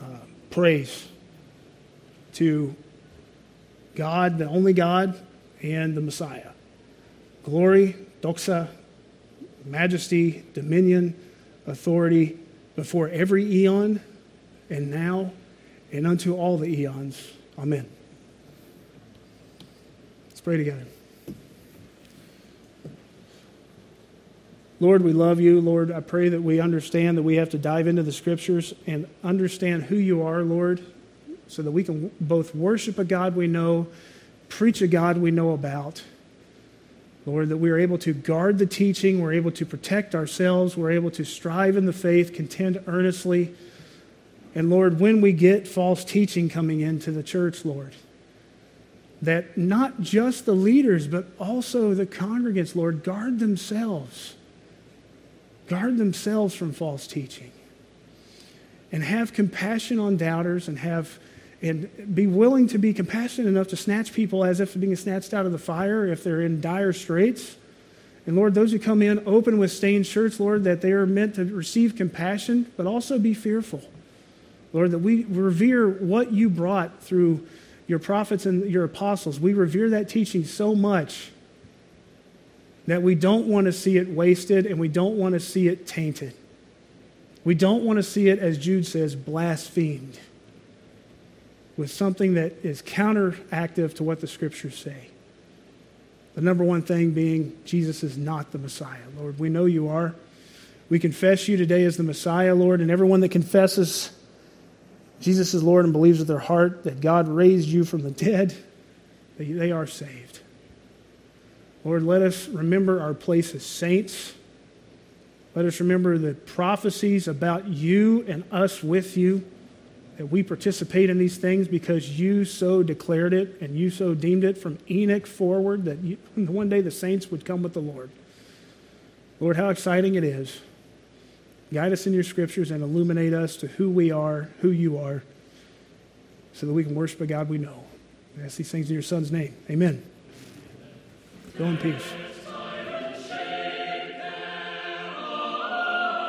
uh, praise to God, the only God, and the Messiah. Glory, doxa, majesty, dominion, authority before every eon and now and unto all the eons. Amen. Let's pray together. Lord, we love you. Lord, I pray that we understand that we have to dive into the scriptures and understand who you are, Lord, so that we can both worship a God we know, preach a God we know about. Lord, that we are able to guard the teaching, we're able to protect ourselves, we're able to strive in the faith, contend earnestly. And Lord, when we get false teaching coming into the church, Lord, that not just the leaders, but also the congregants, Lord, guard themselves guard themselves from false teaching and have compassion on doubters and have and be willing to be compassionate enough to snatch people as if being snatched out of the fire if they're in dire straits. And Lord, those who come in open with stained shirts, Lord, that they are meant to receive compassion, but also be fearful. Lord, that we revere what you brought through your prophets and your apostles. We revere that teaching so much that we don't want to see it wasted and we don't want to see it tainted. We don't want to see it, as Jude says, blasphemed with something that is counteractive to what the scriptures say. The number one thing being, Jesus is not the Messiah. Lord, we know you are. We confess you today as the Messiah, Lord, and everyone that confesses Jesus is Lord and believes with their heart that God raised you from the dead, they are saved. Lord, let us remember our place as saints. Let us remember the prophecies about you and us with you, that we participate in these things because you so declared it and you so deemed it from Enoch forward that you, one day the saints would come with the Lord. Lord, how exciting it is. Guide us in your scriptures and illuminate us to who we are, who you are, so that we can worship a God we know. Ask these things in your Son's name. Amen. Go in peace.